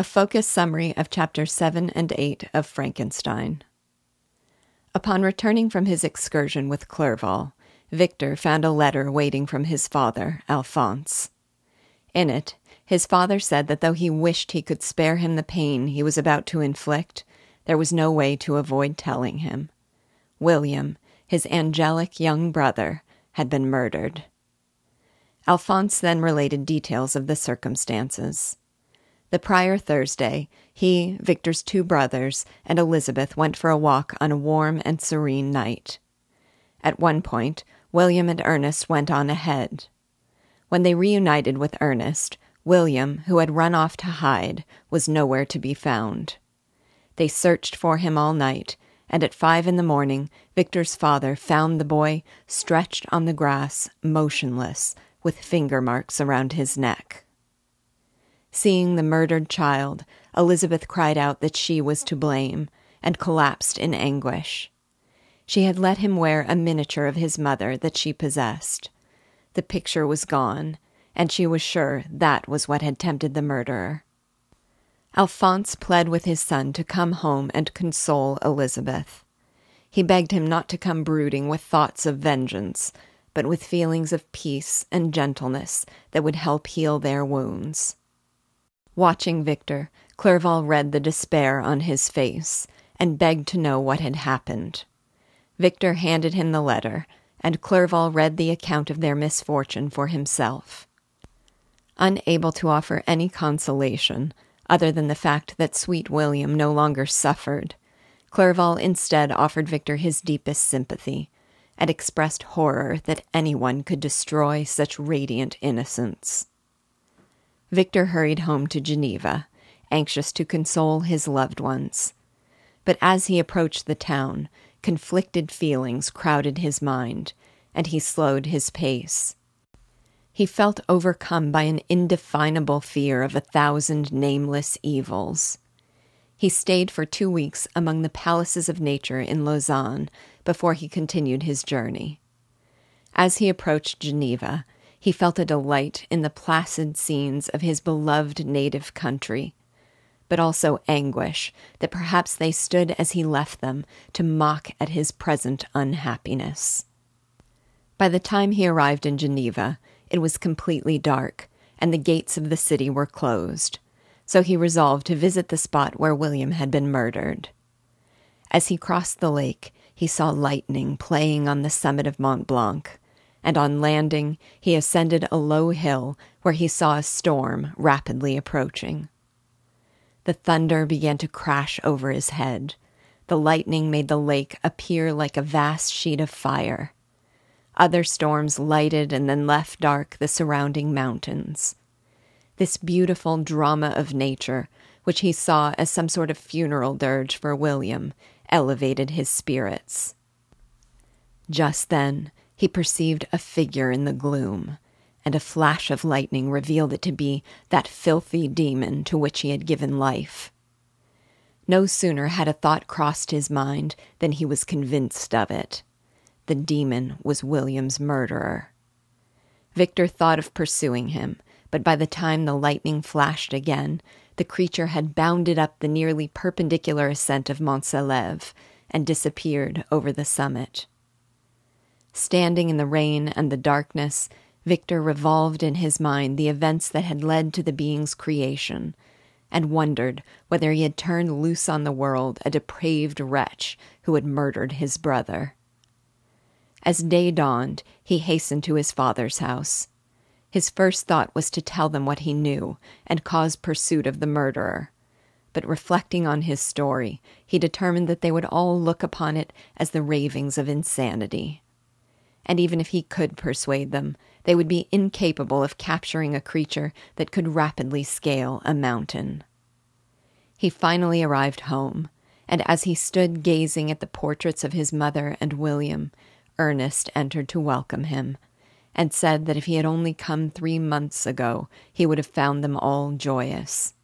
A focused summary of chapters 7 and 8 of Frankenstein. Upon returning from his excursion with Clerval, Victor found a letter waiting from his father, Alphonse. In it, his father said that though he wished he could spare him the pain he was about to inflict, there was no way to avoid telling him. William, his angelic young brother, had been murdered. Alphonse then related details of the circumstances. The prior Thursday, he, Victor's two brothers, and Elizabeth went for a walk on a warm and serene night. At one point, William and Ernest went on ahead. When they reunited with Ernest, William, who had run off to hide, was nowhere to be found. They searched for him all night, and at five in the morning, Victor's father found the boy stretched on the grass, motionless, with finger marks around his neck. Seeing the murdered child, Elizabeth cried out that she was to blame and collapsed in anguish. She had let him wear a miniature of his mother that she possessed. The picture was gone, and she was sure that was what had tempted the murderer. Alphonse pled with his son to come home and console Elizabeth. He begged him not to come brooding with thoughts of vengeance, but with feelings of peace and gentleness that would help heal their wounds. Watching Victor, Clerval read the despair on his face and begged to know what had happened. Victor handed him the letter, and Clerval read the account of their misfortune for himself. Unable to offer any consolation, other than the fact that sweet William no longer suffered, Clerval instead offered Victor his deepest sympathy and expressed horror that anyone could destroy such radiant innocence. Victor hurried home to Geneva, anxious to console his loved ones. But as he approached the town, conflicted feelings crowded his mind, and he slowed his pace. He felt overcome by an indefinable fear of a thousand nameless evils. He stayed for two weeks among the palaces of nature in Lausanne before he continued his journey. As he approached Geneva, he felt a delight in the placid scenes of his beloved native country, but also anguish that perhaps they stood as he left them to mock at his present unhappiness. By the time he arrived in Geneva, it was completely dark, and the gates of the city were closed so he resolved to visit the spot where William had been murdered. As he crossed the lake, he saw lightning playing on the summit of Mont Blanc, and on landing, he ascended a low hill where he saw a storm rapidly approaching. The thunder began to crash over his head. The lightning made the lake appear like a vast sheet of fire. Other storms lighted and then left dark the surrounding mountains this beautiful drama of nature, which he saw as some sort of funeral dirge for William, elevated his spirits. Just then, he perceived a figure in the gloom, and a flash of lightning revealed it to be that filthy demon to which he had given life. No sooner had a thought crossed his mind than he was convinced of it. The demon was William's murderer. Victor thought of pursuing him, but by the time the lightning flashed again, the creature had bounded up the nearly perpendicular ascent of Mont Saleve and disappeared over the summit. Standing in the rain and the darkness, Victor revolved in his mind the events that had led to the being's creation, and wondered whether he had turned loose on the world a depraved wretch who had murdered his brother. As day dawned, he hastened to his father's house. His first thought was to tell them what he knew and cause pursuit of the murderer. But reflecting on his story, he determined that they would all look upon it as the ravings of insanity. And even if he could persuade them, they would be incapable of capturing a creature that could rapidly scale a mountain. He finally arrived home, and as he stood gazing at the portraits of his mother and William, Ernest entered to welcome him and said that if he had only come three months ago, he would have found them all joyous.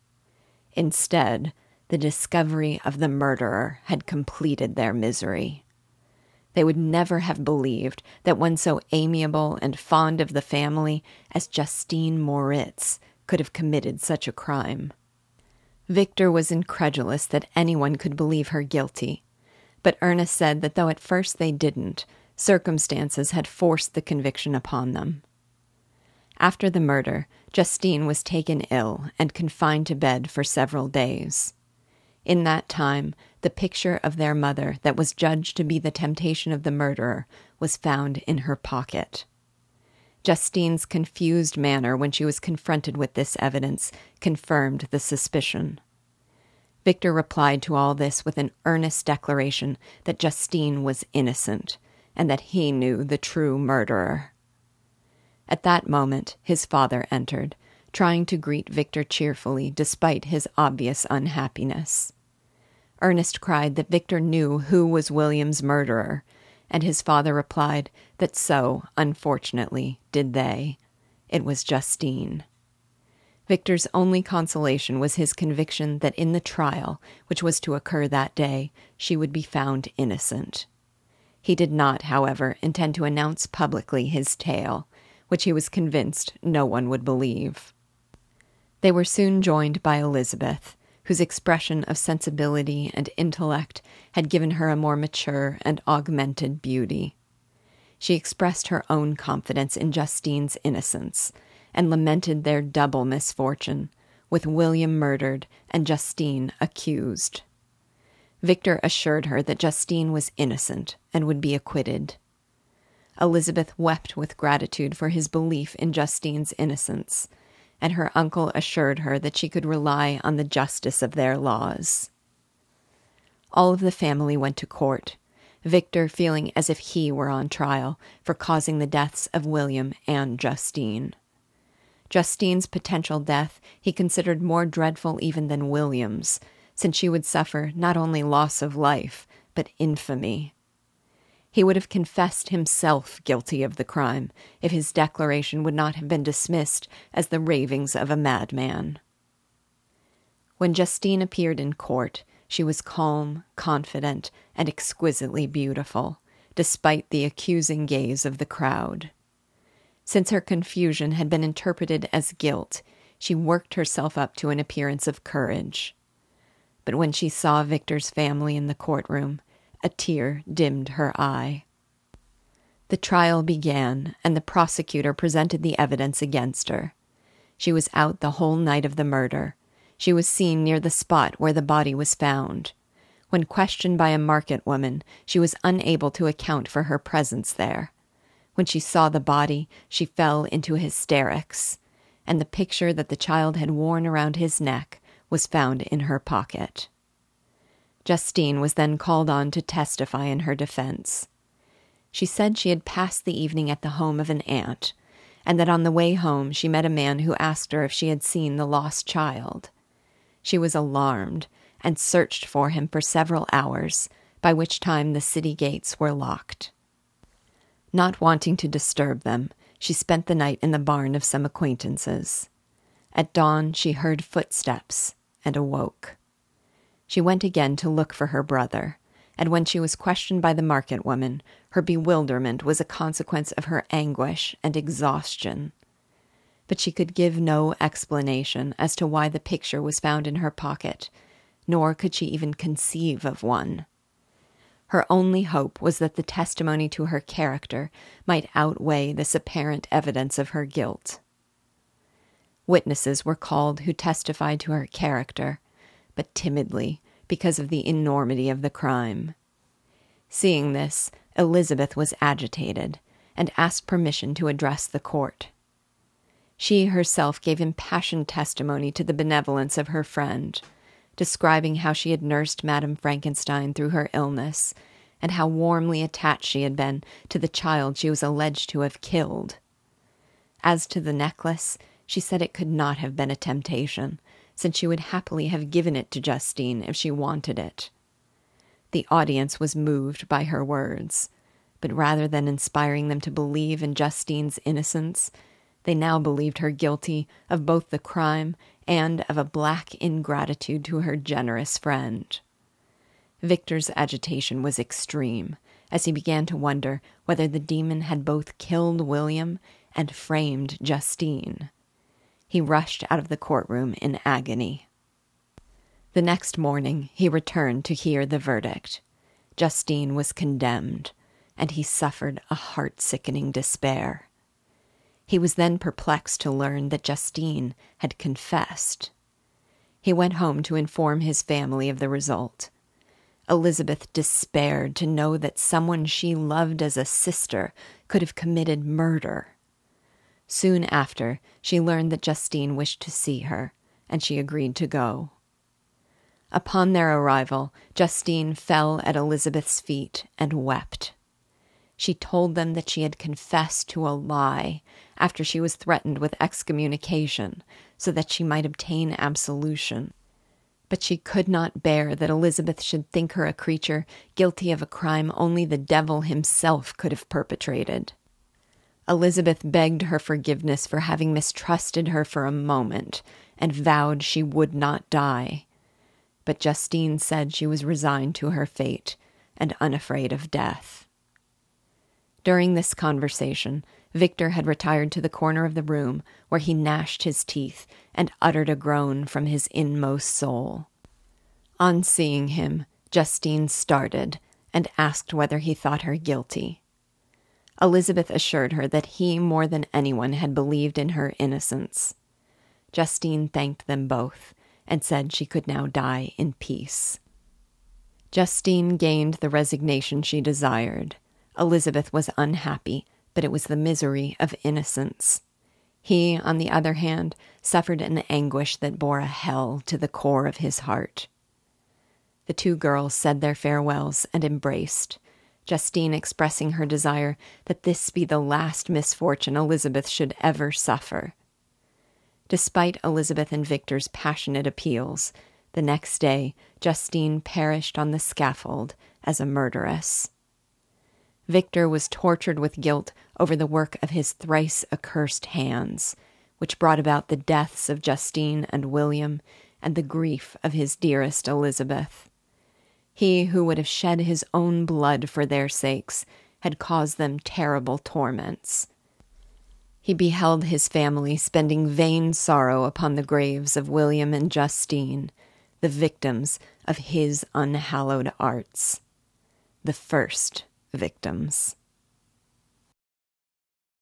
Instead, the discovery of the murderer had completed their misery. They would never have believed that one so amiable and fond of the family as Justine Moritz could have committed such a crime. Victor was incredulous that anyone could believe her guilty, but Ernest said that though at first they didn't, circumstances had forced the conviction upon them. After the murder, Justine was taken ill and confined to bed for several days. In that time, the picture of their mother that was judged to be the temptation of the murderer was found in her pocket. Justine's confused manner when she was confronted with this evidence confirmed the suspicion. Victor replied to all this with an earnest declaration that Justine was innocent and that he knew the true murderer. At that moment, his father entered, trying to greet Victor cheerfully despite his obvious unhappiness. Ernest cried that Victor knew who was William's murderer, and his father replied that so, unfortunately, did they. It was Justine. Victor's only consolation was his conviction that in the trial, which was to occur that day, she would be found innocent. He did not, however, intend to announce publicly his tale, which he was convinced no one would believe. They were soon joined by Elizabeth, whose expression of sensibility and intellect had given her a more mature and augmented beauty. She expressed her own confidence in Justine's innocence, and lamented their double misfortune, with William murdered and Justine accused. Victor assured her that Justine was innocent and would be acquitted. Elizabeth wept with gratitude for his belief in Justine's innocence, and her uncle assured her that she could rely on the justice of their laws. All of the family went to court, Victor feeling as if he were on trial for causing the deaths of William and Justine. Justine's potential death he considered more dreadful even than William's, since she would suffer not only loss of life, but infamy. He would have confessed himself guilty of the crime if his declaration would not have been dismissed as the ravings of a madman. When Justine appeared in court, she was calm, confident, and exquisitely beautiful, despite the accusing gaze of the crowd. Since her confusion had been interpreted as guilt, she worked herself up to an appearance of courage but when she saw Victor's family in the courtroom, a tear dimmed her eye. The trial began, and the prosecutor presented the evidence against her. She was out the whole night of the murder. She was seen near the spot where the body was found. When questioned by a market woman, she was unable to account for her presence there. When she saw the body, she fell into hysterics, and the picture that the child had worn around his neck was found in her pocket. Justine was then called on to testify in her defense. She said she had passed the evening at the home of an aunt, and that on the way home she met a man who asked her if she had seen the lost child. She was alarmed and searched for him for several hours, by which time the city gates were locked. Not wanting to disturb them, she spent the night in the barn of some acquaintances. At dawn, she heard footsteps and awoke. She went again to look for her brother, and when she was questioned by the market woman, her bewilderment was a consequence of her anguish and exhaustion. But she could give no explanation as to why the picture was found in her pocket, nor could she even conceive of one. Her only hope was that the testimony to her character might outweigh this apparent evidence of her guilt. Witnesses were called who testified to her character, but timidly because of the enormity of the crime. Seeing this, Elizabeth was agitated and asked permission to address the court. She herself gave impassioned testimony to the benevolence of her friend, describing how she had nursed Madame Frankenstein through her illness and how warmly attached she had been to the child she was alleged to have killed. As to the necklace, she said it could not have been a temptation, since she would happily have given it to Justine if she wanted it. The audience was moved by her words, but rather than inspiring them to believe in Justine's innocence, they now believed her guilty of both the crime and of a black ingratitude to her generous friend. Victor's agitation was extreme as he began to wonder whether the demon had both killed William and framed Justine. He rushed out of the courtroom in agony. The next morning he returned to hear the verdict. Justine was condemned, and he suffered a heart sickening despair. He was then perplexed to learn that Justine had confessed. He went home to inform his family of the result. Elizabeth despaired to know that someone she loved as a sister could have committed murder. Soon after, she learned that Justine wished to see her, and she agreed to go. Upon their arrival, Justine fell at Elizabeth's feet and wept. She told them that she had confessed to a lie after she was threatened with excommunication so that she might obtain absolution. But she could not bear that Elizabeth should think her a creature guilty of a crime only the devil himself could have perpetrated. Elizabeth begged her forgiveness for having mistrusted her for a moment and vowed she would not die but Justine said she was resigned to her fate and unafraid of death. During this conversation, Victor had retired to the corner of the room where he gnashed his teeth and uttered a groan from his inmost soul. On seeing him, Justine started and asked whether he thought her guilty. Elizabeth assured her that he more than anyone had believed in her innocence. Justine thanked them both and said she could now die in peace. Justine gained the resignation she desired. Elizabeth was unhappy, but it was the misery of innocence. He, on the other hand, suffered an anguish that bore a hell to the core of his heart. The two girls said their farewells and embraced, Justine expressing her desire that this be the last misfortune Elizabeth should ever suffer. Despite Elizabeth and Victor's passionate appeals, the next day Justine perished on the scaffold as a murderess. Victor was tortured with guilt over the work of his thrice accursed hands, which brought about the deaths of Justine and William and the grief of his dearest Elizabeth. He who would have shed his own blood for their sakes had caused them terrible torments. He beheld his family spending vain sorrow upon the graves of William and Justine, the victims of his unhallowed arts. The first victims.